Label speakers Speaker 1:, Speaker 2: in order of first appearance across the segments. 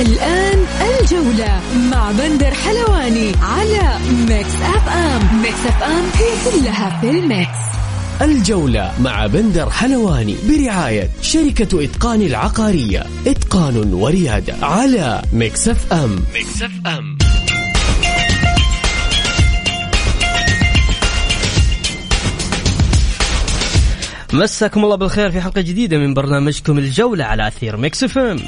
Speaker 1: الآن الجولة مع بندر حلواني على Mix FM Mix FM هي كلها في ال mix.
Speaker 2: الجولة مع بندر حلواني برعاية شركة إتقان العقارية. إتقان وريادة على Mix FM Mix FM
Speaker 3: مساكم الله بالخير في حلقة جديدة من برنامجكم الجولة على أثير Mix FM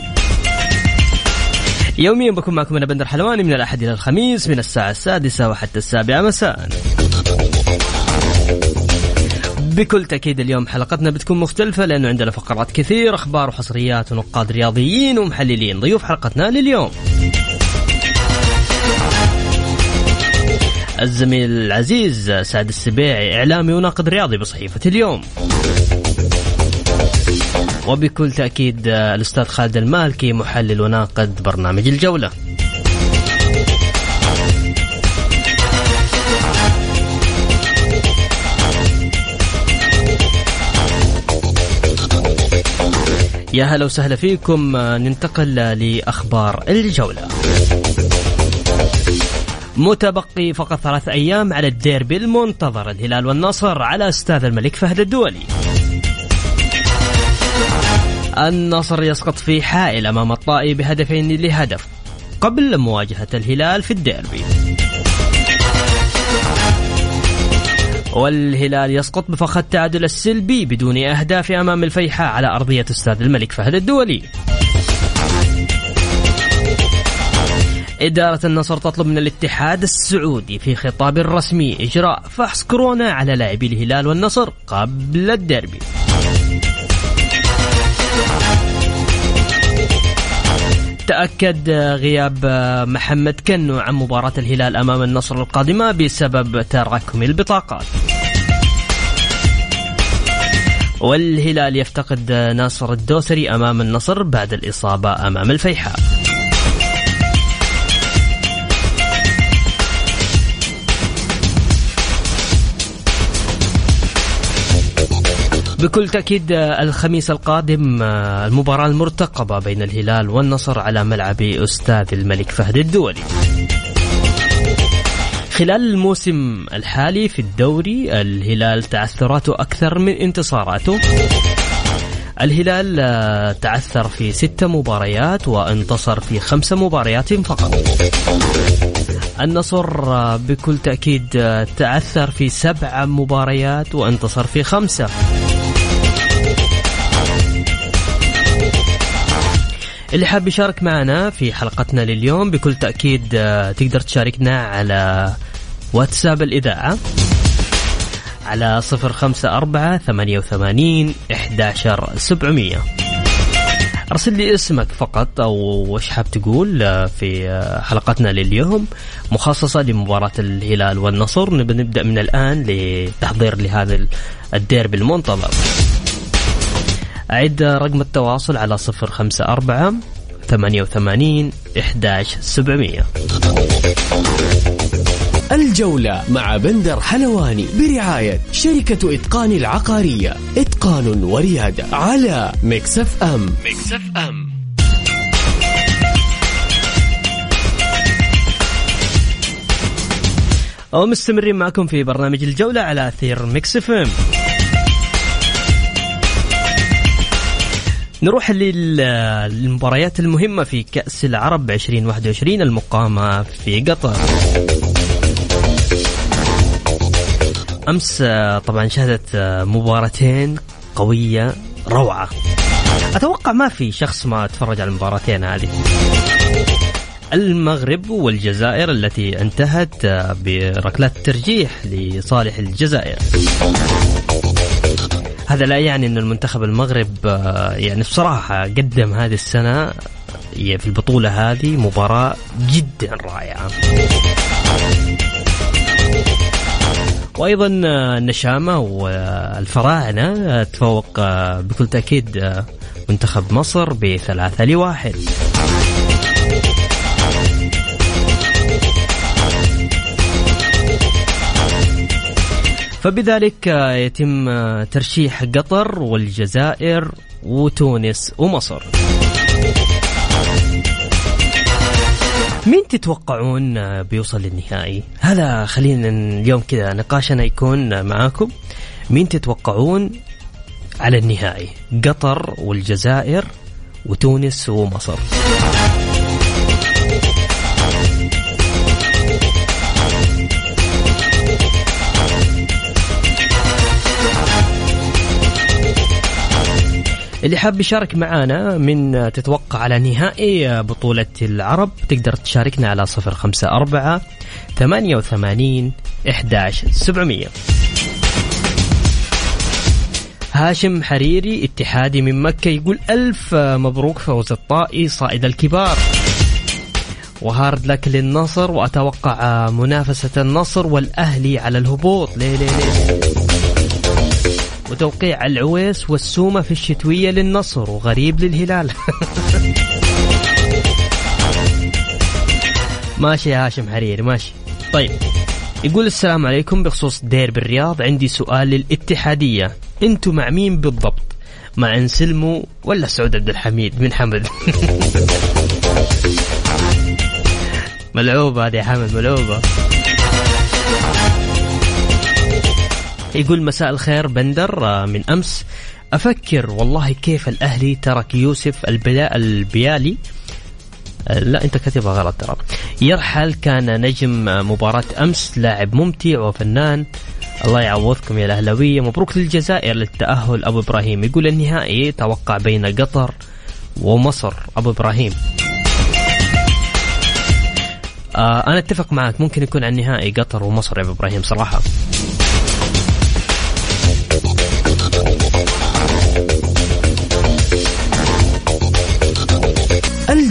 Speaker 3: يوميا بكون معكم أنا بندر حلواني من الأحد إلى الخميس من الساعة السادسة وحتى السابعة مساء. بكل تأكيد اليوم حلقتنا بتكون مختلفة لأنه عندنا فقرات كثير أخبار وحصريات ونقاد رياضيين ومحللين. ضيوف حلقتنا لليوم. الزميل العزيز سعد السبيعي إعلامي وناقد رياضي بصحيفة اليوم. وبكل تأكيد الأستاذ خالد المالكي محلل وناقد برنامج الجولة. يا هلا وسهلا فيكم ننتقل لأخبار الجولة. متبقي فقط ثلاث أيام على الديربي المنتظر الهلال والنصر على استاد الملك فهد الدولي. النصر يسقط في حائل أمام الطائي بهدفين لهدف قبل مواجهة الهلال في الديربي. والهلال يسقط بفخ التعادل السلبي بدون أهداف أمام الفيحاء على أرضية استاد الملك فهد الدولي. إدارة النصر تطلب من الاتحاد السعودي في خطاب رسمي إجراء فحص كورونا على لاعبي الهلال والنصر قبل الديربي. تأكد غياب محمد كنو عن مباراة الهلال أمام النصر القادمة بسبب تراكم البطاقات. والهلال يفتقد ناصر الدوسري أمام النصر بعد الإصابة أمام الفيحاء. بكل تأكيد الخميس القادم المباراة المرتقبة بين الهلال والنصر على ملعب أستاذ الملك فهد الدولي. خلال الموسم الحالي في الدوري الهلال تعثراته أكثر من انتصاراته. الهلال تعثر في ست مباريات وانتصر في خمس مباريات فقط. النصر بكل تأكيد تعثر في سبع مباريات وانتصر في خمسة. اللي حاب يشارك معنا في حلقتنا لليوم بكل تأكيد تقدر تشاركنا على واتساب الإذاعة على صفر خمسة أربعة ثمانية وثمانين إحداشر سبعمية. أرسل لي اسمك فقط أو وش حاب تقول في حلقتنا لليوم مخصصة لمباراة الهلال والنصر. نبدأ من الآن لتحضير لهذا الديربي المنتظر. أعد رقم التواصل على صفر خمسة أربعة ثمانية وثمانين إحداش سبعمية.
Speaker 2: الجولة مع بندر حلواني برعاية شركة إتقان العقارية. إتقان وريادة على Mix FM Mix FM
Speaker 3: ومستمرين معكم في برنامج الجولة على أثير Mix FM نروح للمباريات المهمة في كأس العرب 2021 المقامة في قطر. أمس طبعا شهدت مباراتين قوية روعة. أتوقع ما في شخص ما تفرج على المباراتين هذه. المغرب والجزائر التي انتهت بركلات ترجيح لصالح الجزائر. هذا لا يعني أن المنتخب المغرب آه، يعني بصراحة قدم هذه السنة في البطولة هذه مباراة جدا رائعة. وأيضا النشامه والفراعنة تفوق بكل تأكيد منتخب مصر بثلاثة لواحد. فبذلك يتم ترشيح قطر والجزائر وتونس ومصر مين تتوقعون بيوصل للنهائي؟ هذا خلينا اليوم كذا نقاشنا يكون معاكم مين تتوقعون على النهائي؟ قطر والجزائر وتونس ومصر. اللي حاب يشارك معنا من تتوقع على نهائي بطولة العرب تقدر تشاركنا على صفر خمسة أربعة ثمانية وثمانين إحداش سبعمية. هاشم حريري اتحادي من مكة يقول ألف مبروك فوز الطائي صائد الكبار. وهارد لك للنصر وأتوقع منافسة النصر والأهلي على الهبوط. ليه ليه ليه؟ وتوقيع العويس والسومة في الشتوية للنصر وغريب للهلال. ماشي يا هاشم حريري ماشي. طيب يقول السلام عليكم بخصوص دير بالرياض عندي سؤال للاتحادية. أنتوا مع مين بالضبط؟ مع انسلمو ولا سعود عبد الحميد من حمد؟ ملعوبة هذه يا حمد ملعوبة. يقول مساء الخير بندر آه، من أمس. أفكر والله كيف الأهلي ترك يوسف البلا البيالي. آه، لا أنت كاتبها غلط ترى. يرحل كان نجم آه، مباراة أمس لاعب ممتع وفنان. الله يعوضكم يا الأهلاوية. مبروك للجزائر للتأهل. أبو إبراهيم يقول النهائي توقع بين قطر ومصر. أبو إبراهيم. آه أنا أتفق معك. ممكن يكون عن نهائي قطر ومصر يا أبو إبراهيم صراحة.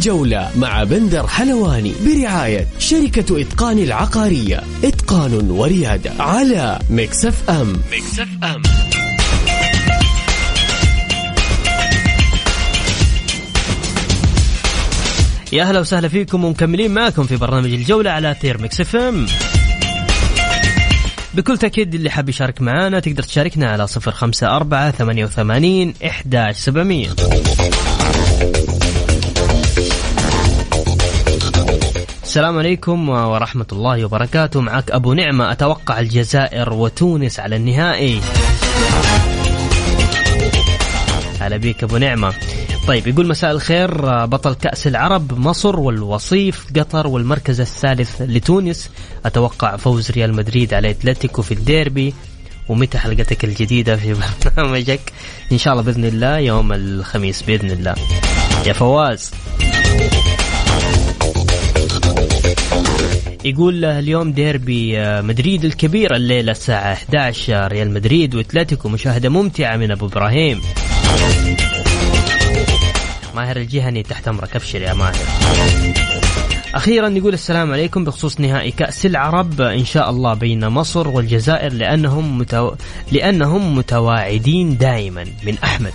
Speaker 2: الجولة مع بندر حلواني برعاية شركة إتقان العقارية. إتقان وريادة على Mix FM. Mix FM.
Speaker 3: يا أهلا وسهلا فيكم ومكملين معكم في برنامج الجولة على أثير Mix FM. بكل تأكيد اللي حاب يشارك معنا تقدر تشاركنا على صفر خمسة أربعة ثمانية وثمانين إحداش سبعمية. السلام عليكم ورحمة الله وبركاته. معك أبو نعمة أتوقع الجزائر وتونس على النهائي. هلا بيك أبو نعمة. طيب يقول مساء الخير بطل كأس العرب مصر والوصيف قطر والمركز الثالث لتونس. أتوقع فوز ريال مدريد على أتلتيكو في الديربي. ومتى حلقتك الجديدة في برنامجك؟ إن شاء الله بإذن الله يوم الخميس بإذن الله. يا فواز. يقول اليوم ديربي آه، مدريد الكبير الليلة الساعة 11 ريال مدريد وأتلتيكو مشاهدة ممتعة من أبو إبراهيم. ماهر الجهني تحت أمرك أبشر يا ماهر. أخيرا يقول السلام عليكم بخصوص نهائي كأس العرب إن شاء الله بين مصر والجزائر لأنهم متو... لأنهم متواعدين دائما من أحمد.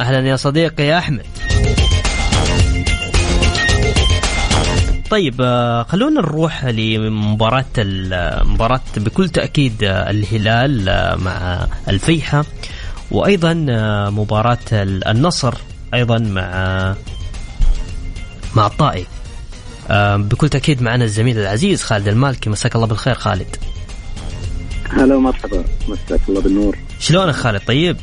Speaker 3: أهلا يا صديقي يا أحمد. طيب آه، خلونا نروح لمباراة المباراة بكل تأكيد آه، الهلال آه، مع الفيحة وأيضا مباراة النصر أيضا مع مع الطائي بكل تأكيد معنا الزميل العزيز خالد المالكي. مساك الله بالخير خالد.
Speaker 4: هلا ومرحبا. مساك الله بالنور.
Speaker 3: شلونك خالد؟ طيب؟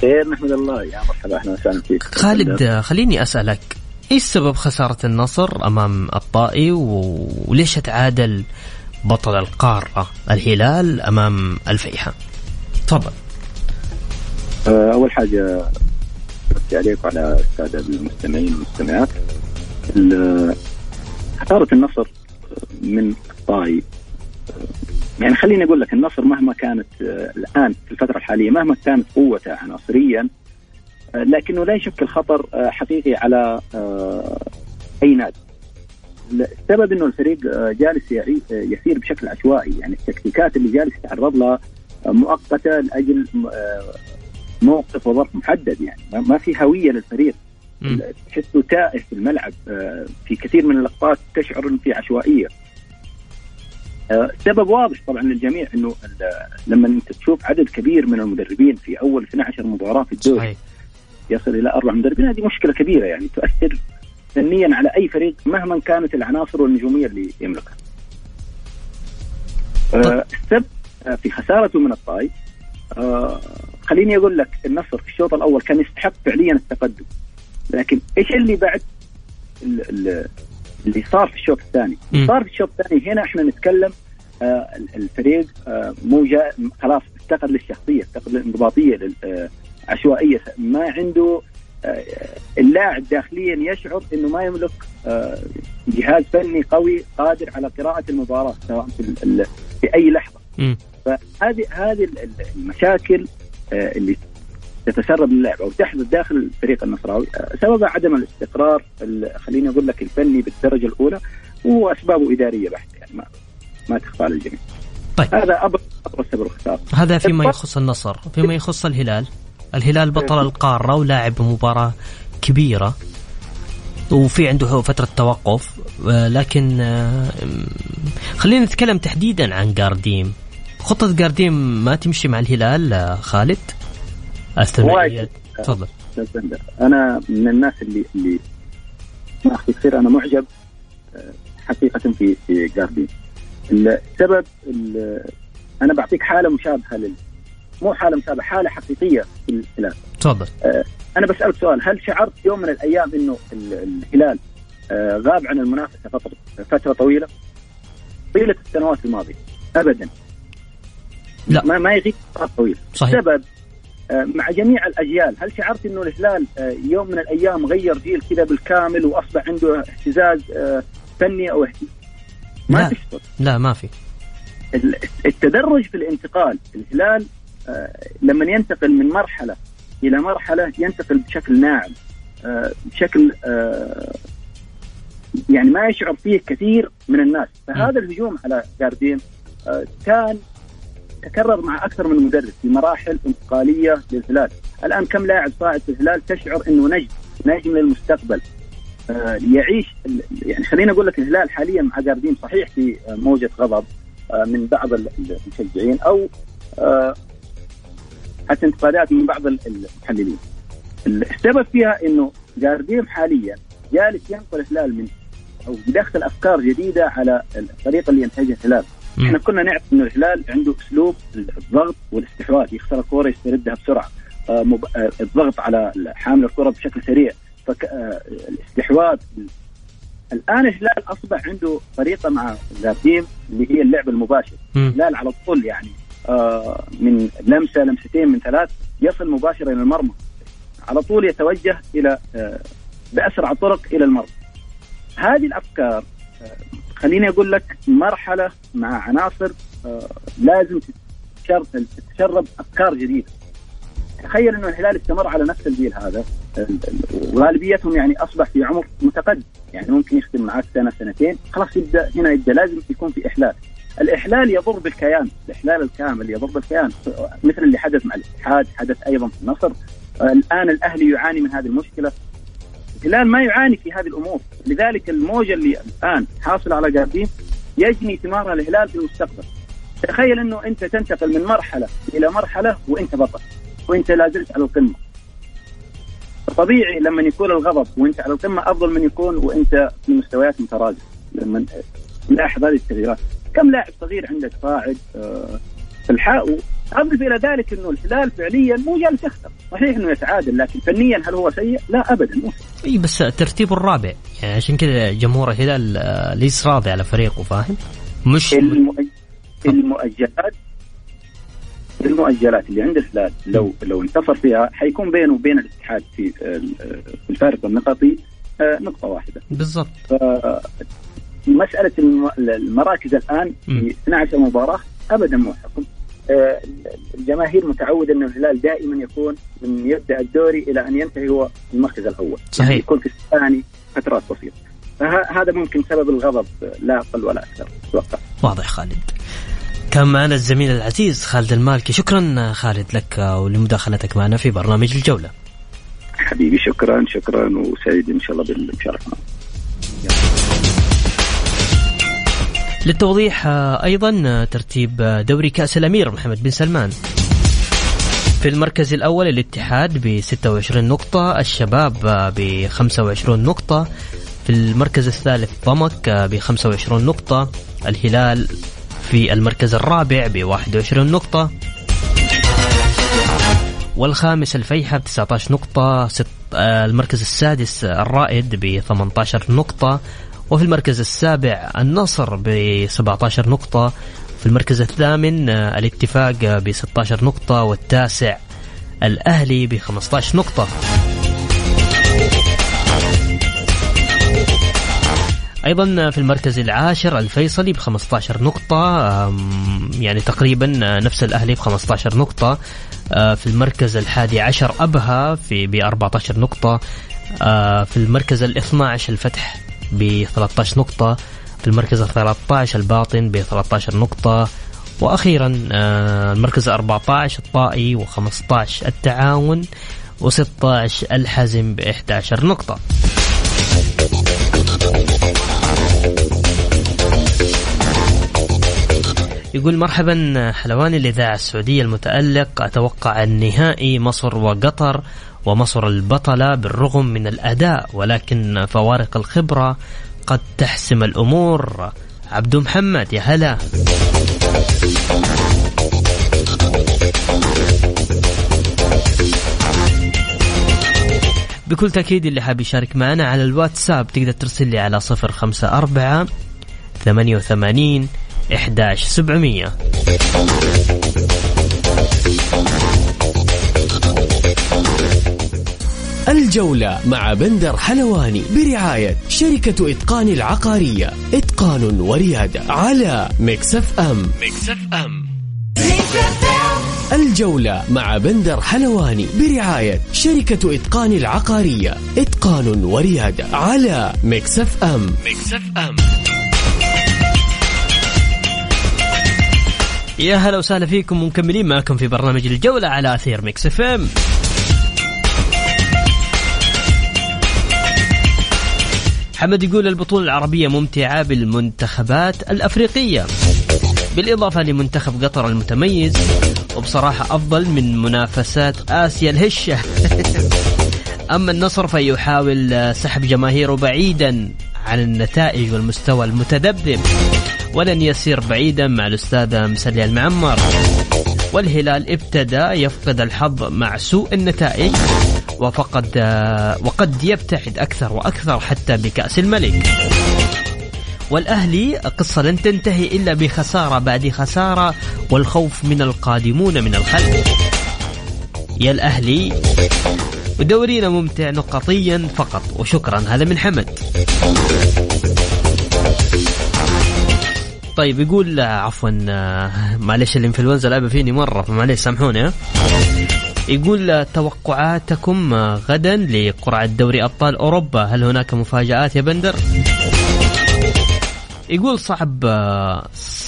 Speaker 4: خير نحمد الله. يا مرحبا أهلا وسهلا فيك.
Speaker 3: خالد خليني أسألك. إيش سبب خسارة النصر أمام الطائي وليش تعادل بطل القارة الهلال أمام الفيحة؟ تفضل.
Speaker 4: آه، أول حاجة أمسي عليك وعلى السادة المستمعين والمستمعات. خسارة النصر من الطائي يعني خليني أقول لك النصر مهما كانت آه، الآن في الفترة الحالية مهما كانت قوته عناصريا آه، لكنه لا يشكل خطر آه، حقيقي على أي نادي. السبب إنه الفريق جالس يسير بشكل عشوائي. يعني التكتيكات اللي جالس يتعرض لها مؤقتة لأجل موقف وظرف محدد. يعني ما في هوية للفريق. تحسه تائه في الملعب في كثير من اللقطات تشعر ان في عشوائية. السبب آه، واضح طبعا للجميع إنه لما أنت تشوف عدد كبير من المدربين في أول 12 مباراة في الدوري. صحيح. يصل إلى أربع مدربين. هذه مشكلة كبيرة يعني تؤثر فنيا على أي فريق مهما كانت العناصر والنجومية اللي يملكها. آه السبب آه، في خسارته من الطاي آه خليني أقول لك النصر في الشوط الأول كان يستحق فعليا التقدم. لكن إيش اللي بعد؟ اللي صار في الشوط الثاني. صار في الشوط الثاني هنا إحنا نتكلم آه الفريق مو خلاص افتقد للشخصية افتقد للانضباطية للعشوائيه ما عنده آه اللاعب داخليا يشعر إنه ما يملك آه جهاز فني قوي قادر على قراءة المباراة سواء في, في أي لحظة. فهذه هذه المشاكل آه اللي تتسرب اللعبه وتحدث داخل الفريق النصراوي آه، سبب عدم الاستقرار خليني أقول لك الفني بالدرجة الأولى وأسبابه إدارية بحته يعني ما ما تخفى على الجميع. طيب. هذا ابرز أبرز سبب الخساره.
Speaker 3: هذا فيما يخص النصر، فيما يخص الهلال. الهلال بطل القارة ولاعب مباراة كبيرة. وفي عنده فترة توقف آه، لكن آه، خلينا نتكلم تحديدا عن جارديم. خطة جارديم ما تمشي مع الهلال خالد؟
Speaker 4: استمر تفضل. أنا من الناس اللي اللي ما أخفي كثير أنا معجب آه، حقيقة في في جاردين السبب أنا بعطيك حالة مشابهة لل مو حالة مشابهه حالة حقيقية في الهلال.
Speaker 3: تفضل.
Speaker 4: آه، أنا بسألك سؤال هل شعرت يوم من الأيام إنه الهلال آه، غاب عن المنافسة فتره فترة طويلة؟ طيلة السنوات الماضية ابدا. لا. ما ما يغيب فتره طويلة. صحيح. السبب آه، مع جميع الأجيال هل شعرت إنه الهلال آه، يوم من الأيام غير جيل كذا بالكامل وأصبح عنده اهتزاز آه، فني أو اهتزاز؟
Speaker 3: ما لا. لا ما في.
Speaker 4: التدرج في الانتقال الهلال لما ينتقل من مرحلة إلى مرحلة ينتقل بشكل ناعم بشكل يعني ما يشعر فيه كثير من الناس. فهذا الهجوم على جاردين كان تكرر مع أكثر من مدرب في مراحل انتقالية للهلال، الآن كم لاعب صاعد في الهلال تشعر إنه نجم نجم للمستقبل؟ آه يعيش يعني خليني أقول لك الهلال حاليا مع جاردين صحيح في موجة غضب آه من بعض المشجعين أو آه حتى انتقادات من بعض المحللين. السبب فيها إنه جارديم حاليا جالس ينقل الهلال من أو يدخل أفكار جديدة على الطريقة اللي ينتهجها الهلال إحنا كنا نعرف إنه الهلال عنده أسلوب الضغط والاستحواذ يخسر الكورة يستردها بسرعة. آه مب... آه الضغط على حامل الكره بشكل سريع. فالاستحواذ آه الآن الهلال أصبح عنده طريقة مع التيم اللي هي اللعب المباشر. الهلال على طول يعني من لمسة لمستين من ثلاث يصل مباشرة إلى المرمى. على طول يتوجه إلى آه بأسرع طرق إلى المرمى. هذه الأفكار خليني أقول لك مرحلة مع عناصر آه، لازم تتشرب أفكار جديدة. تخيل إنه الهلال استمر على نفس الجيل هذا. وغالبيتهم يعني أصبح في عمر متقدم. يعني ممكن يختم معك سنة سنتين خلاص يبدأ هنا يبدأ لازم يكون في احلال الإحلال يضر بالكيان. الإحلال الكامل يضر بالكيان. مثل اللي حدث مع الاتحاد حدث أيضا في النصر الآن الأهلي يعاني من هذه المشكلة. الهلال ما يعاني في هذه الأمور. لذلك الموجة اللي الآن حاصله على جاردين يجني ثمارها الهلال في المستقبل. تخيل إنه أنت تنتقل من مرحلة إلى مرحلة وإنت بطل وإنت لا زلت على القمة. طبيعي لما يكون الغضب وإنت على القمة أفضل من يكون وإنت في مستويات متراجعة. لما نلاحظ هذه التغييرات. كم لاعب صغير عندك صاعد آه، في الحاء؟ اضف إلى ذلك إنه الهلال فعليا مو جالس يخسر، صحيح إنه يتعادل لكن فنيا هل هو سيء؟ لا ابدا مو
Speaker 3: إي بس ترتيبه الرابع. يعني عشان كذا جمهور الهلال آه، ليس راضي على فريقه فاهم؟ مش
Speaker 4: المؤج... المؤجلات المؤجلات اللي عند الهلال لو لو انتصر فيها حيكون بينه وبين الاتحاد في آه، الفارق النقطي آه، نقطة واحدة.
Speaker 3: بالضبط.
Speaker 4: مسألة المراكز الآن في 12 مباراة ابدا مو حكم. آه، الجماهير متعودة أن الهلال دائما يكون من يبدأ الدوري إلى أن ينتهي هو المركز الأول.
Speaker 3: صحيح.
Speaker 4: يعني يكون في الثاني فترات بسيطة. فهذا ممكن سبب الغضب لا أقل ولا أكثر. أتوقع.
Speaker 3: واضح خالد. كان معنا الزميل العزيز خالد المالكي. شكرا خالد لك ولمداخلتك معنا في برنامج الجولة.
Speaker 4: حبيبي شكرا شكرا وسعيد إن شاء الله بالمشاركة
Speaker 3: للتوضيح أيضا ترتيب دوري كأس الأمير محمد بن سلمان. في المركز الأول الاتحاد ب 26 نقطة الشباب ب 25 نقطة. في المركز الثالث ضمك ب 25 نقطة. الهلال في المركز الرابع ب 21 نقطة. والخامس الفيحة ب 19 نقطة. المركز السادس الرائد ب 18 نقطة. وفي المركز السابع النصر ب 17 نقطة في المركز الثامن الاتفاق ب 16 نقطة والتاسع الأهلي ب 15 نقطة. أيضا في المركز العاشر الفيصلي ب 15 نقطة يعني تقريبا نفس الأهلي ب 15 نقطة. آه، في المركز الحادي عشر أبها في ب 14 نقطة. آه، في المركز ال 12 الفتح ب 13 نقطة في المركز ال 13 الباطن ب 13 نقطة وأخيرا آه، المركز 14 الطائي و15 التعاون و16 الحزم ب 11 نقطة. يقول مرحبا حلواني الإذاعة السعودية المتألق. أتوقع النهائي مصر وقطر ومصر البطلة بالرغم من الأداء ولكن فوارق الخبرة قد تحسم الأمور. عبد محمد يا هلا. بكل تأكيد اللي حاب يشارك معنا على الواتساب تقدر ترسل لي على صفر خمسة أربعة ثمانية وثمانين إحداش سبعمية.
Speaker 2: الجولة مع بندر حلواني برعاية شركة إتقان العقارية. إتقان وريادة على Mix FM Mix FM الجولة مع بندر حلواني برعاية شركة إتقان العقارية. إتقان وريادة على Mix FM Mix FM
Speaker 3: يا هلا وسهلا فيكم ومكملين معكم في برنامج الجولة على أثير Mix FM. حمد يقول البطولة العربية ممتعة بالمنتخبات الأفريقية. بالإضافة لمنتخب قطر المتميز وبصراحة أفضل من منافسات آسيا الهشة. أما النصر فيحاول سحب جماهيره بعيدا عن النتائج والمستوى المتذبذب ولن يسير بعيدا مع الأستاذة مسلي المعمر. والهلال ابتدى يفقد الحظ مع سوء النتائج وفقد وقد يبتعد أكثر وأكثر حتى بكأس الملك. والأهلي قصة لن تنتهي إلا بخسارة بعد خسارة والخوف من القادمون من الخلف. يا الأهلي ودورينا ممتع نقطيا فقط وشكرا هذا من حمد. طيب يقول عفوا معلش الانفلونزا لعبة فيني مرة فمعلش سامحوني يقول توقعاتكم غدا لقرعة دوري أبطال أوروبا. هل هناك مفاجآت يا بندر؟ يقول صعب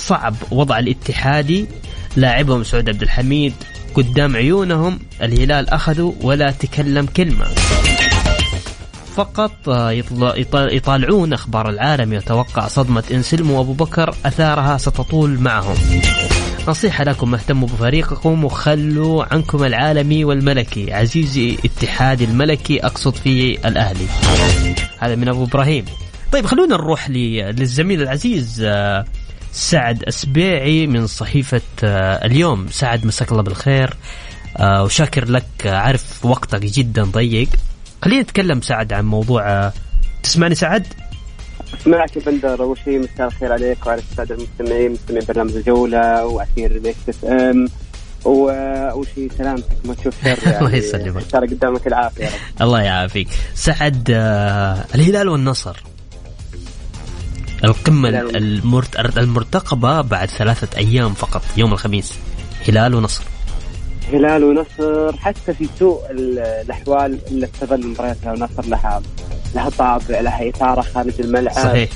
Speaker 3: صعب وضع الاتحادي. لاعبهم سعود عبد الحميد. قدام عيونهم الهلال أخذوا ولا تكلم كلمة. فقط يطالعون أخبار العالم يتوقع صدمة إنسلم وأبو بكر أثارها ستطول معهم. نصيحة لكم اهتموا بفريقكم وخلوا عنكم العالمي والملكي. عزيزي اتحاد الملكي أقصد فيه الأهلي. هذا من أبو إبراهيم. طيب خلونا نروح للزميل العزيز آه، سعد أسبيعي من صحيفة آه، اليوم. سعد مساك الله بالخير. آه، وشاكر لك عارف وقتك جدا ضيق. خلينا نتكلم سعد عن موضوع تسمعني سعد؟
Speaker 5: معك بندر أول شيء مساء الخير عليك وعلى السادة المستمعين مستمعين برنامج الجولة وأثير Mix FM واول شيء سلامتك ما تشوف شر يعني.
Speaker 3: الله يسلمك.
Speaker 5: ترى قدامك العافية
Speaker 3: الله يعافيك. سعد آه الهلال والنصر. القمة. المرتقبة بعد ثلاثة أيام فقط يوم الخميس. هلال ونصر.
Speaker 5: هلال ونصر حتى في سوء ال- الأحوال اللي تظل مباريات هلال ونصر لها لها طابع لها إثارة خارج الملعب.
Speaker 3: صحيح.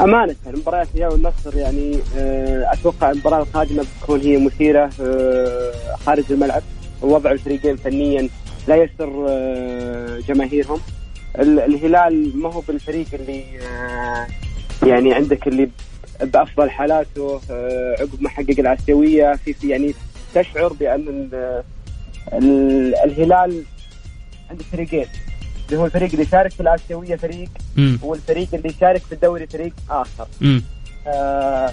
Speaker 5: أمانة مباريات الهلال والنصر يعني آه، أتوقع المباراة القادمة بتكون هي مثيرة آه، خارج الملعب. وضع الفريقين فنيا لا يسر آه، جماهيرهم. ال- الهلال ما هو بالفريق اللي يعني عندك اللي بأفضل حالاته عقب ما حقق الاسيويه في في يعني تشعر بأن ال- ال- الهلال عنده فريقين. اللي هو الفريق اللي يشارك في الآسيوية فريق
Speaker 3: امم
Speaker 5: والفريق اللي يشارك في الدوري فريق آخر.
Speaker 3: امم
Speaker 5: آه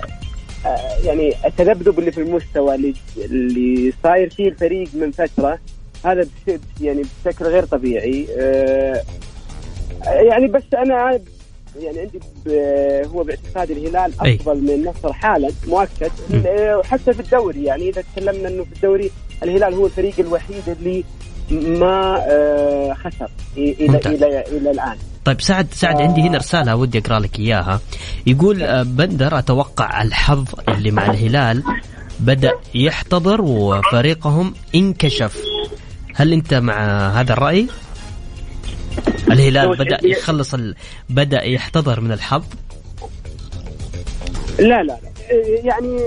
Speaker 5: آه يعني التذبذب اللي في المستوى اللي, اللي صاير فيه الفريق من فترة هذا يعني بشكل غير طبيعي. آه يعني بس أنا يعني عندي هو باعتقادي الهلال
Speaker 3: أي.
Speaker 5: أفضل من النصر حالا مؤكد. آه، وحتى في الدوري يعني إذا تكلمنا إنه في الدوري الهلال هو الفريق الوحيد اللي ما آه، خسر إلى
Speaker 3: ممتاز.
Speaker 5: إلى إلى الآن.
Speaker 3: طيب سعد سعد عندي هنا رسالة ودي أقرأ لك إياها. يقول آه، بندر أتوقع الحظ اللي مع الهلال بدأ يحتضر وفريقهم انكشف. هل أنت مع هذا الرأي؟ الهلال
Speaker 5: شيء-
Speaker 3: يخلص ال... بدأ يحتضر من الحظ؟
Speaker 5: لا لا لا. إيه، يعني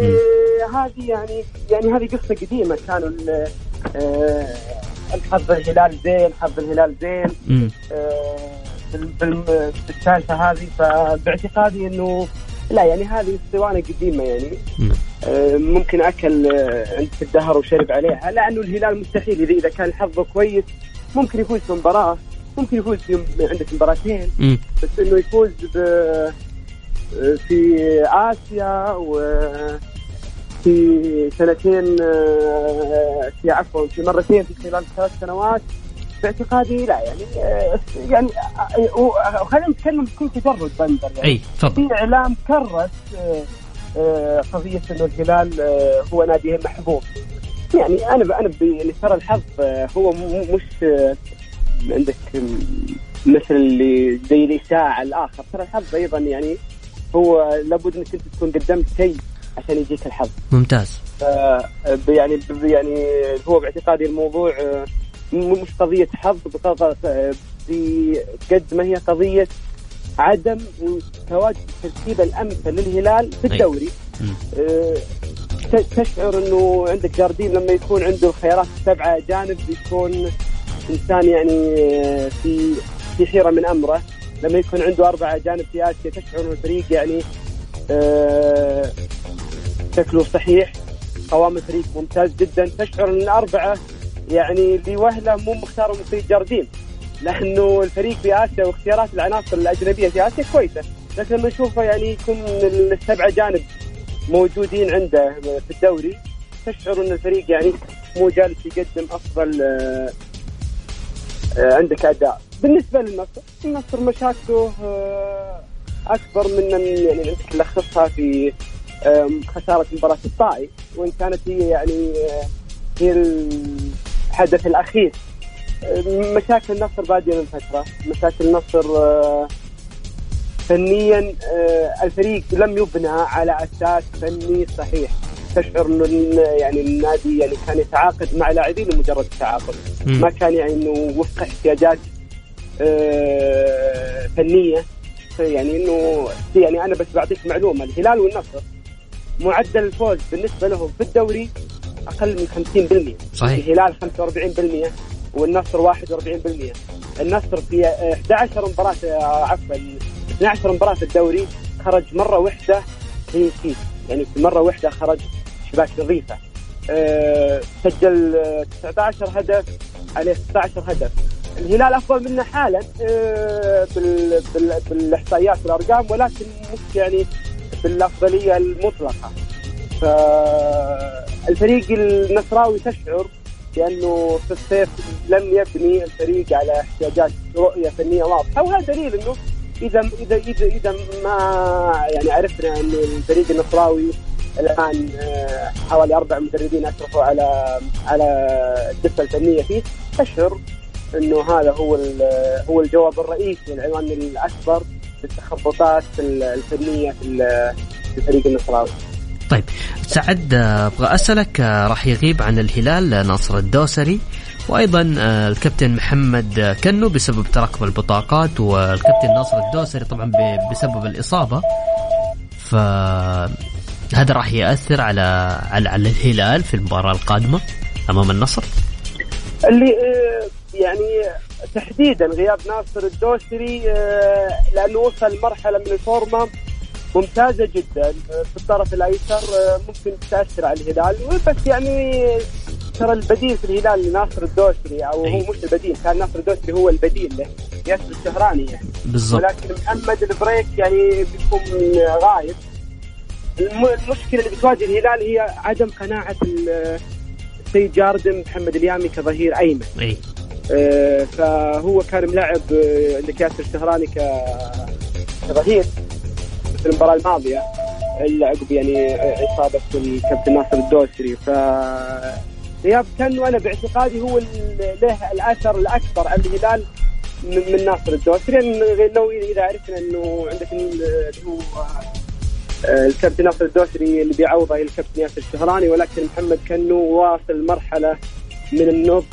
Speaker 5: هذه يعني يعني هذه قصة قديمة. كانوا آه، الحظ الهلال زين حظ الهلال زين. آه، بال- بال- بالسالفه هذه. فباعتقادي انه لا يعني هذه اسطوانه قديمة يعني. آه، ممكن أكل آه، عند الدهر وشرب عليها. لأنه الهلال مستحيل. اذا كان حظه كويس ممكن يفوز في مباراه ممكن يفوز في عندك مباراتين. بس إنه يفوز ب في آسيا و في سنتين آه، في عفوا في مرتين في خلال ثلاث سنوات. باعتقادي لا يعني آه، يعني آه، خلينا نتكلم بكل تجرد بندر يعني.
Speaker 3: أي تفضل.
Speaker 5: في إعلام كرس قضية إنه الهلال هو نادي محبوب. يعني أنا أنا ب- يعني ترى الحظ هو مش عندك مثل اللي زي الاشاعه الآخر ترى الحظ أيضا يعني هو لابد إنك أنت تكون قدمت شيء عشان يجيك الحظ
Speaker 3: ممتاز
Speaker 5: يعني يعني هو باعتقادي الموضوع آه، مش قضية حظ آه، بقد ما هي قضية عدم تواجد الترتيب الامثل للهلال في
Speaker 3: أي.
Speaker 5: الدوري. آه، تشعر إنه عندك جاردين لما يكون عنده الخيارات السبعه جانب يكون إنسان يعني آه، في في حيرة من أمره. لما يكون عنده أربعة جانب في آسيا تشعر انه الفريق يعني آه، شكله صحيح. قوام الفريق ممتاز جدا. تشعر إن الاربعه يعني لوهله مو مختارهم في جاردين. لأنه الفريق في آسيا واختيارات العناصر الأجنبية في آسيا كويسة. لكن لما نشوفه يعني يكون السبعة جانب موجودين عنده في الدوري تشعر إن الفريق يعني مو جالس يقدم أفضل آه، عندك أداء. بالنسبة للنصر النصر مشاكله آه، أكبر من يعني عندك نلخصها في آه، خسارة مباراة الطائي وإن كانت هي يعني آه، هي الحدث الأخير. آه، مشاكل النصر باديه من فتره مشاكل النصر آه، فنيا آه، الفريق لم يبنى على أساس فني صحيح. تشعر إنه يعني النادي يعني كان يتعاقد مع لاعبين لمجرد التعاقد. ما كان يعني إنه وفق احتياجات آه، فنية يعني إنه يعني أنا بس بعطيك معلومة الهلال والنصر معدل الفوز بالنسبة لهم في الدوري أقل من 50%
Speaker 3: صحيح.
Speaker 5: الهلال 45% والنصر 41% النصر في آه، 11 مباراة آه، عفوا 12 مباراة في الدوري خرج مرة واحدة كلين يعني في مرة واحدة خرج شباك نظيفه آه، سجل آه، 19 هدف عليه 16 هدف. الهلال أفضل منا حالا آه، بال- بال- بالإحصائيات والأرقام ولكن مش يعني بالافضليه المطلقة. فالفريق النصراوي تشعر بأنه في الصيف لم يبني الفريق على احتياجات رؤية فنية واضحة وهذا دليل إنه اذا اذا اذا إذا ما يعني عرفنا إنه الفريق النصراوي الآن آه، حوالي أربع مدربين اشرفوا على على الدفة الفنية فيه تشعر إنه هذا هو هو الجواب الرئيسي العنوان الأكبر بالتخبطات الفنية في الفريق النصراوي.
Speaker 3: طيب سعد أبغى أسألك راح يغيب عن الهلال ناصر الدوسري وأيضا الكابتن محمد كنو بسبب تراكم البطاقات والكابتن ناصر الدوسري طبعا بسبب الإصابة ف هذا راح يأثر على على, على الهلال في المباراة القادمة أمام النصر؟
Speaker 5: اللي يعني تحديدا غياب ناصر الدوسري لأنه وصل مرحلة من الفورمة ممتازة جدا في الطرف الأيسر ممكن تأثر على الهلال. بس يعني ترى البديل في الهلال لناصر الدوسري أو هو مش البديل كان ناصر الدوسري هو البديل له ياسر الشهراني يعني.
Speaker 3: بالضبط.
Speaker 5: ولكن محمد البريك يعني بيكون غايب. المشكلة اللي بتواجه الهلال هي عدم قناعة السيد جاردن محمد اليامي كظهير أيمن.
Speaker 3: إي.
Speaker 5: آه فهو كان ملاعب عندك ياسر الشهراني كظهير في المباراة الماضية. الا عقب يعني إصابة الكابتن ناصر الدوسري. ف غياب كان وأنا باعتقادي هو له الأثر الأكبر على الهلال من ناصر الدوسري. لو إذا عرفنا إنه عندك اللي هو الكابتن ناصر الدوسري اللي بيعوضه الكابتن ياسر الشهراني ولكن محمد كنو واصل مرحلة من النضج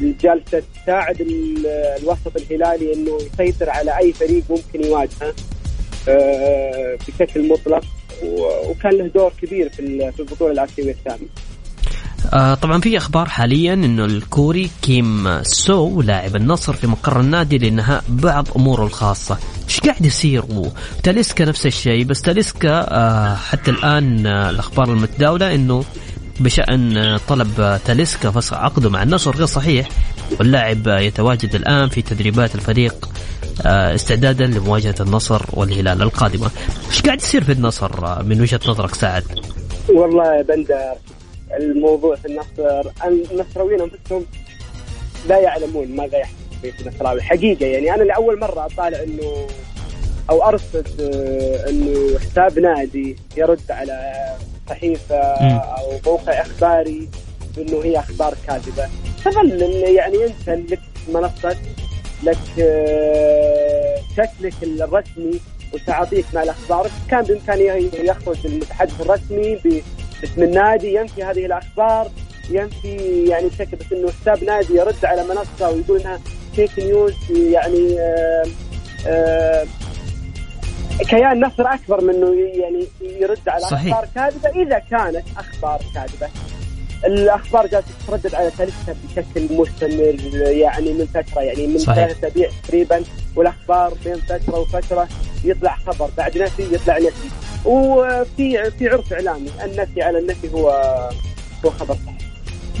Speaker 5: جالسه تساعد الوسط الهلالي إنه يسيطر على أي فريق ممكن يواجهه بشكل مطلق وكان له دور كبير في البطولة الاسيويه الثانية.
Speaker 3: آه طبعا في أخبار حاليا إنه الكوري كيم سو لاعب النصر في مقر النادي لإنهاء بعض أموره الخاصة إيش قاعد يصير وتاليسكا نفس الشيء بس تاليسكا آه حتى الآن آه الأخبار المتداولة إنه بشأن طلب تاليسكا فسخ عقده مع النصر غير صحيح واللاعب يتواجد الآن في تدريبات الفريق استعدادا لمواجهة النصر والهلال القادمة. إيش قاعد يصير في النصر من وجهة نظرك سعد؟
Speaker 5: والله يا بندر الموضوع في النصر النصراويين أنفسهم لا يعلمون ماذا يحدث في النصراوي حقيقة يعني أنا لأول مرة أطالع إنه أو أرصد إنه حساب نادي يرد على صحيفة أو موقع إخباري إنه هي أخبار كاذبة. تظل يعني انت لك منصة لك شكلك الرسمي وتعاطيك مع الأخبار. كان بامكانه يخرج المتحدث الرسمي باسم النادي ينفي هذه الأخبار. ينفي يعني بشكل بس إنه حساب نادي يرد على منصة ويقول إنها فيك نيوز يعني آآ آآ كيان نصر أكبر منه يعني يرد على
Speaker 3: صحيح.
Speaker 5: أخبار كاذبة. إذا كانت أخبار كاذبة الأخبار جالسة تتردد على تاريخها بشكل مستمر يعني من فترة يعني من ثلاث أسابيع تقريبا والأخبار بين فترة وفترة يطلع خبر بعد نفي يطلع نفي. وفي في عرف إعلامي النفي على النفي هو هو خبر صحيح.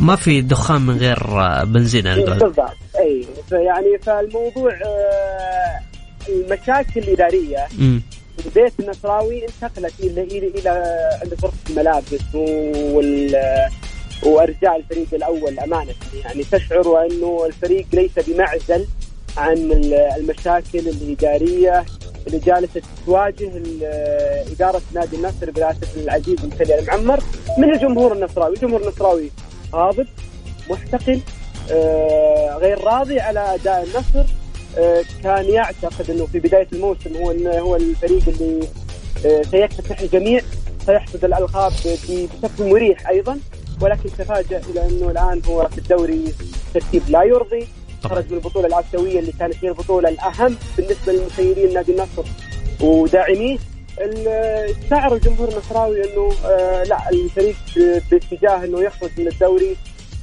Speaker 3: ما في دخان من غير بنزين
Speaker 5: بالضبط. أي يعني فالموضوع المشاكل الإدارية
Speaker 3: م.
Speaker 5: بيت النصراوي انتقلت إلى إلى إلى غرفه الملابس وال وأرجاء الفريق الأول أمانة. يعني تشعر وانه الفريق ليس بمعزل عن المشاكل الإدارية اللي جالسة تواجه إدارة نادي النصر برئاسه العزيز بن سليم المعمر من الجمهور النصراوي، الجمهور النصراوي غاضب محتقن غير راضي على أداء النصر كان يعتقد إنه في بداية الموسم هو هو الفريق اللي سيكتسح الجميع سيحصد الألقاب بشكل مريح أيضا ولكن تفاجأ إلى إنه الآن هو في الدوري ترتيب لا يرضي خرج من البطولة الاسيويه اللي كانت هي البطولة الأهم بالنسبة للمسيرين نادي النصر وداعميه شعر الجمهور النصراوي إنه آه لا الفريق باتجاه إنه يخرج من الدوري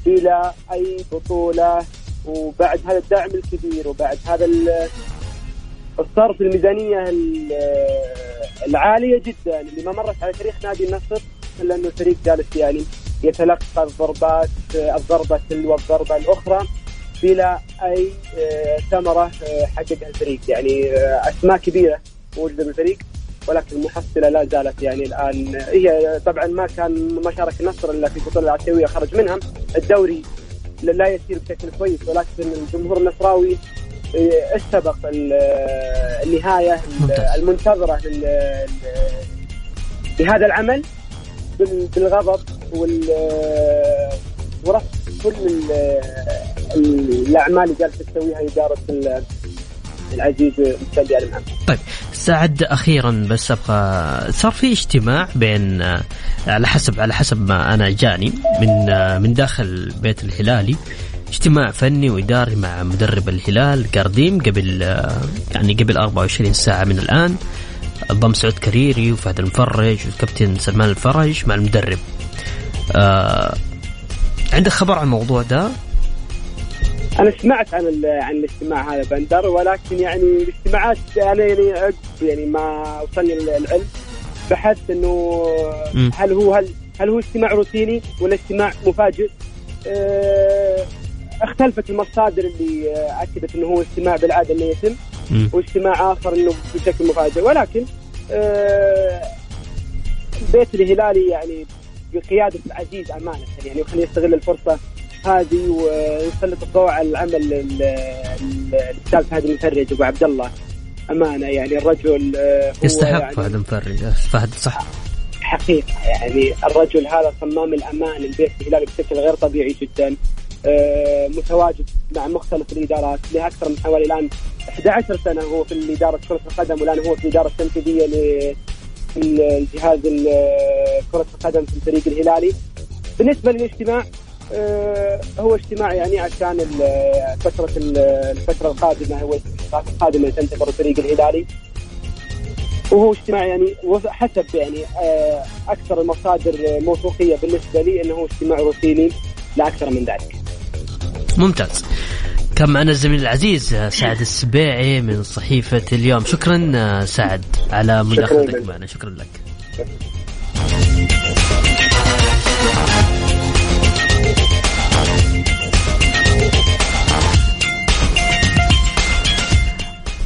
Speaker 5: إلى أي بطولة وبعد هذا الدعم الكبير وبعد هذا الصرف الميزانية العالية جدا اللي ما مرت على تاريخ نادي النصر إلا إنه الفريق جالس يعني يتلقى الضربات الضربة تلو الضربه الأخرى بلا أي ثمرة حققها الفريق. يعني أسماء كبيرة موجودة بالفريق. ولكن المحصلة لا زالت يعني الآن هي طبعا ما كان ما شارك النصر إلا في البطوله الاسيويه خرج منها. الدوري لا يسير بشكل كويس ولكن الجمهور النصراوي استبق النهاية المنتظرة لهذا العمل بالغضب ورفض كل الأعمال اللي جالسة تسويها إدارة العزيز مستدي ال محمد.
Speaker 3: طيب سعد أخيرا بس أبغى صار في اجتماع بين آه، على حسب على حسب ما أنا جاني من آه، من داخل بيت الهلالي اجتماع فني وإداري مع مدرب الهلال قارديم قبل آه، يعني قبل 24 ساعة من الآن ضم سعود كريري وفهد المفرج والكابتن سلمان الفرج مع المدرب عندك خبر عن الموضوع ده
Speaker 5: أنا سمعت عن عن الاجتماع هذا بندر ولكن يعني الاجتماعات أنا يعني عقب يعني ما وصلني العلم. بحثت إنه هل هو هل هل هو اجتماع روتيني ولا اجتماع مفاجئ؟ أه اختلفت المصادر اللي أكدت إنه هو اجتماع بالعادة إنه يتم واجتماع آخر إنه بشكل مفاجئ. ولكن أه البيت الهلالي يعني بقيادة العزيز أمانة. يعني وخلينا يستغل الفرصة هذه ويسلط الضوء على العمل الأستاذ فهد المفرج أبو عبد الله. أمانة يعني الرجل
Speaker 3: آه، يستحق يعني فهد المفرج. فهد صح.
Speaker 5: حقيقة يعني الرجل هذا صمام الأمان البيت الهلالي بشكل غير طبيعي جدا. آه، متواجد مع مختلف الإدارات لأكثر من حوالي الآن 11 سنة هو في اداره كرة القدم والآن هو في الإدارة التنفيذية للجهاز كرة القدم في الفريق الهلالي. بالنسبة للاجتماع آه، هو اجتماع يعني عشان فترة الفترة القادمة هو القادمة تنتظر الفريق الهلالي وهو اجتماع يعني حسب يعني آه، أكثر المصادر موثوقية بالنسبة لي إنه اجتماع روتيني لا أكثر من ذلك.
Speaker 3: ممتاز. كان معنا الزميل العزيز سعد السبيعي من صحيفة اليوم، شكرا سعد على مداخلتك معنا، شكرا لك.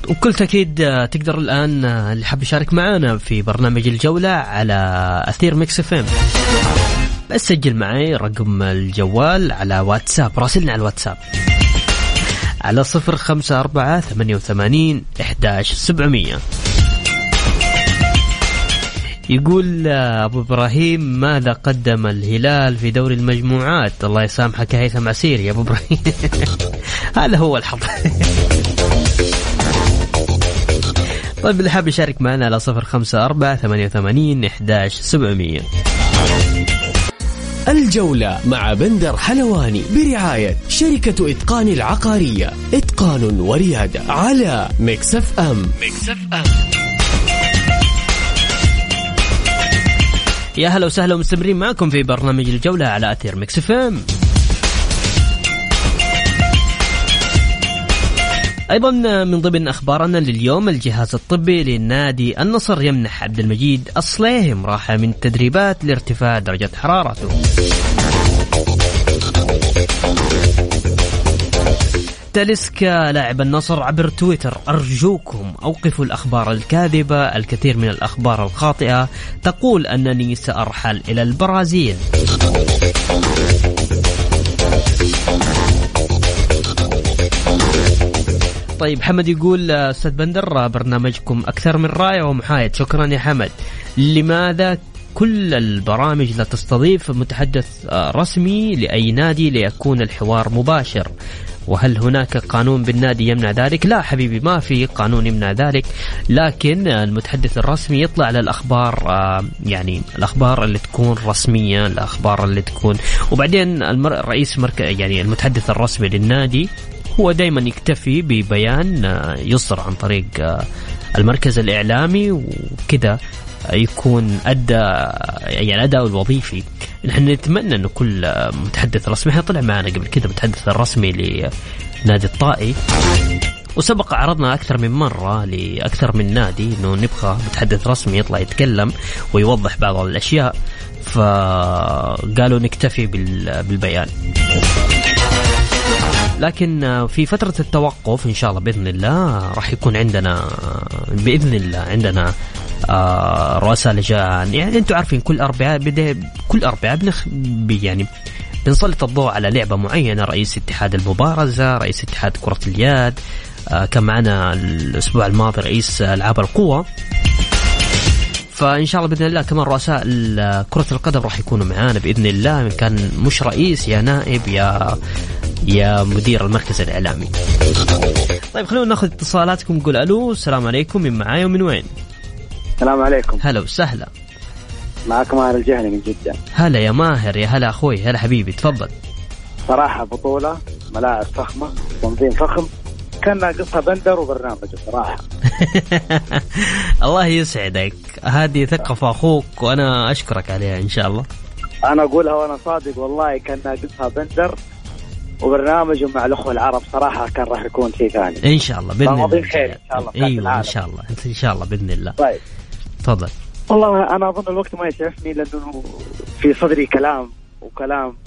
Speaker 3: وكل تأكيد آه، تقدر الآن آه، اللي حاب يشارك معنا في برنامج الجولة على أثير Mix FM. بس سجل معي رقم الجوال على واتساب راسلنا على الواتساب. على صفر خمسة أربعة ثمانية وثمانين إحداش سبعمية. يقول آه، أبو إبراهيم ماذا قدم الهلال في دوري المجموعات؟ الله يسامحك هيثم عسير يا أبو إبراهيم. هذا هو الحظ. طيب اللي حاب يشارك معنا على صفر خمسة أربعة ثمانية وثمانين إحداش سبعمية.
Speaker 2: الجولة مع بندر حلواني برعاية شركة إتقان العقارية. إتقان وريادة على مكسف أم. مكسف أم.
Speaker 3: يا هلا وسهلا ومستمرين معكم في برنامج الجولة على أثير مكسف أم. أيضا من ضمن أخبارنا لليوم الجهاز الطبي للنادي النصر يمنح عبد المجيد الصليهم راحه من التدريبات لارتفاع درجة حرارته. تاليسكا لاعب النصر عبر تويتر أرجوكم أوقفوا الأخبار الكاذبة الكثير من الأخبار الخاطئة تقول أنني سأرحل إلى البرازيل طيب حمد يقول آه، أستاذ بندر آه، برنامجكم أكثر من رائع ومحايد. شكرا يا حمد. لماذا كل البرامج لا تستضيف متحدث آه، رسمي لأي نادي ليكون الحوار مباشر؟ وهل هناك قانون بالنادي يمنع ذلك؟ لا حبيبي ما في قانون يمنع ذلك. لكن المتحدث الرسمي يطلع على الأخبار يعني الأخبار اللي تكون رسمية، الأخبار اللي تكون. وبعدين الرئيس مركز يعني المتحدث الرسمي للنادي هو دائما يكتفي ببيان آه، يصدر عن طريق آه، المركز الإعلامي وكذا يكون أدى يعني الأداء الوظيفي. نحن نتمنى أنه كل آه، متحدث رسمي إحنا طلع معنا قبل كذا متحدث الرسمي لنادي الطائي. وسبق عرضنا أكثر من مرة لأكثر من نادي أنه نبغى متحدث رسمي يطلع يتكلم ويوضح بعض الأشياء فقالوا نكتفي بالبيان. لكن في فترة التوقف إن شاء الله بإذن الله راح يكون عندنا بإذن الله عندنا آه، رؤساء لجان. يعني أنتم عارفين كل أربعاء كل أربعاء بنخ يعني بنسلط الضوء على لعبة معينة. رئيس اتحاد المبارزة رئيس اتحاد كرة اليد آه، كان معنا الأسبوع الماضي رئيس ألعاب القوة. فإن شاء الله بإذن الله كمان رؤساء كرة القدم راح يكونوا معانا بإذن الله. إن كان مش رئيس يا نائب يا يا مدير المركز الإعلامي. طيب خلونا ناخذ اتصالاتكم. نقول ألو السلام عليكم. من معاي ومن وين؟
Speaker 4: السلام عليكم.
Speaker 3: هلا وسهلا.
Speaker 4: معك ماهر الجهني من جدة.
Speaker 3: هلا يا ماهر يا هلا أخوي هلا حبيبي. تفضل.
Speaker 4: صراحة بطولة ملاعب فخمة تنظيم فخم. كان ناقصها بندر وبرنامج صراحة.
Speaker 3: الله يسعدك. هذه ثقة أخوك وأنا أشكرك عليها إن شاء الله.
Speaker 4: أنا أقولها وأنا صادق والله كان ناقصها بندر. وبرنامج مع الأخوة العرب صراحة كان راح يكون شيء ثاني.
Speaker 3: إن شاء الله بإذن الله.
Speaker 4: خير إن شاء الله،
Speaker 3: أيوه
Speaker 4: إن.
Speaker 3: شاء الله. إن شاء الله بإذن الله.
Speaker 4: طيب.
Speaker 3: تفضل.
Speaker 4: والله أنا أظن الوقت ما يسعفني لأنه في صدري كلام وكلام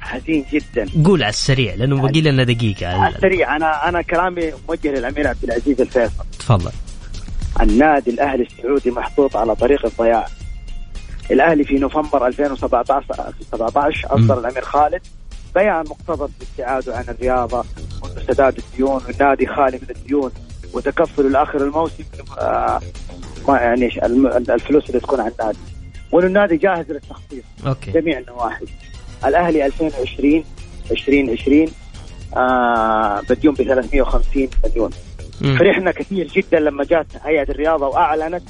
Speaker 4: حزين جدا.
Speaker 3: قول على السريع لأنه باقي لنا دقيقة.
Speaker 4: على السريع. أنا أنا كلامي موجه للأمير عبد العزيز الفيصل.
Speaker 3: تفضل.
Speaker 4: النادي الأهلي السعودي محطوط على طريق الضياع. الأهلي في نوفمبر 2017 17 أصدر الأمير خالد. بيان مقتضب بابتعاده عن الرياضة وسداد الديون والنادي خالي من الديون وتكفل لاخر الموسم آه ما يعني الفلوس اللي تكون على النادي. وانه النادي جاهز للتخطيط
Speaker 3: okay.
Speaker 4: جميع النواحي. الأهلي 2020 2020 آه بديون ب 350 مليون. فرحنا كثير جدا لما جات هيئة الرياضة وأعلنت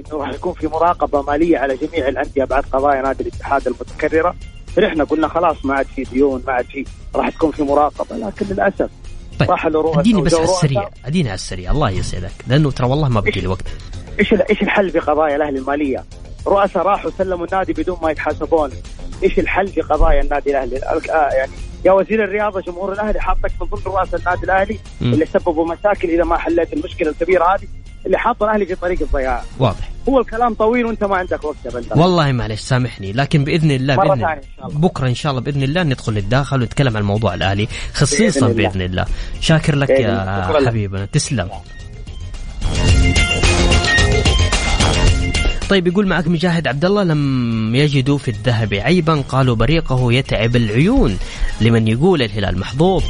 Speaker 4: إنه راح يكون في مراقبة مالية على جميع الأندية بعد قضايا نادي الاتحاد المتكررة. فرحنا قلنا خلاص ما عاد في ديون ما عاد في راح تكون في مراقبة لكن للأسف
Speaker 3: طيب
Speaker 4: راح
Speaker 3: أديني بس على السريع. أديني على السريع الله يسعدك لأنه ترى والله ما بقي لي وقت
Speaker 4: إيش إيش الحل في قضايا الأهلي المالية؟ رؤساء راحوا سلموا النادي بدون ما يتحاسبون إيش الحل في قضايا النادي الأهلي؟ آه يعني يا وزير الرياضة جمهور الأهلي حاطك من ضمن رؤساء النادي الأهلي
Speaker 3: مم.
Speaker 4: اللي سببوا مشاكل إذا ما حليت المشكلة الكبيرة هذه اللي حاط الأهلي في طريق الضياع
Speaker 3: واضح
Speaker 4: هو الكلام طويل وانت ما عندك وقت يا بندر
Speaker 3: والله معلش سامحني لكن بإذن الله
Speaker 4: مرة
Speaker 3: باذن
Speaker 4: إن شاء الله.
Speaker 3: بكرة إن شاء الله بإذن الله ندخل للداخل ونتكلم عن الموضوع الأهلي خصيصا
Speaker 4: بإذن.
Speaker 3: بإذن الله شاكر لك
Speaker 4: بإذن
Speaker 3: يا. حبيبنا تسلم طيب يقول معك مجاهد عبد الله لم يجدوا في الذهب عيبا قالوا بريقه يتعب العيون لمن يقول الهلال محظوظ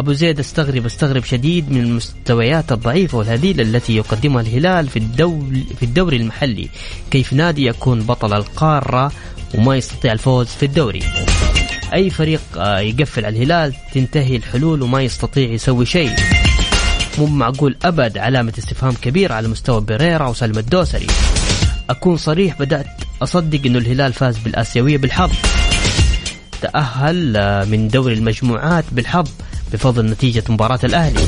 Speaker 3: أبو زيد استغرب استغرب شديد من المستويات الضعيفة والهزيله التي يقدمها الهلال في الدوري في الدوري المحلي. كيف نادي يكون بطل القارة وما يستطيع الفوز في الدوري؟ أي فريق آه، يقفل على الهلال؟ تنتهي الحلول وما يستطيع يسوي شيء. مو معقول أبد علامة استفهام كبيرة على مستوى بيريرا وسلم الدوسري. أكون صريح بدأت أصدق إنه الهلال فاز بالآسيوية بالحظ. تأهل آه، من دوري المجموعات بالحظ. بفضل نتيجة مباراة الأهلي.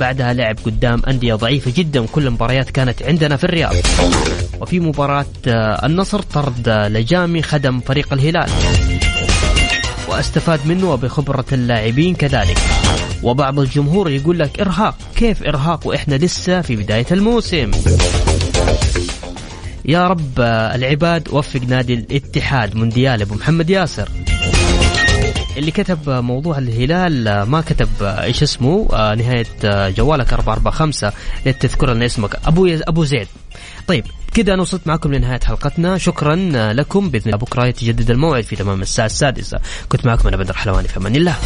Speaker 3: بعدها لعب قدام أندية ضعيفة جدا. كل المباريات كانت عندنا في الرياض. وفي مباراة آه، النصر طرد آه، لجامي خدم فريق الهلال. واستفاد منه وبخبرة اللاعبين كذلك. وبعض الجمهور يقول لك إرهاق. كيف إرهاق؟ وإحنا لسه في بداية الموسم. يا رب آه، العباد وفق نادي الاتحاد مونديال أبو محمد ياسر. اللي كتب موضوع الهلال ما كتب آه، إيش اسمه آه، نهاية آه، جوالك 445 للتذكر لنا اسمك. أبو أبو زيد. طيب كده أنا وصلت معكم لنهاية حلقتنا. شكرا لكم. بإذن الله بكره يتجدد الموعد في تمام الساعة السادسة. كنت معكم أنا بدر حلواني في أمان الله.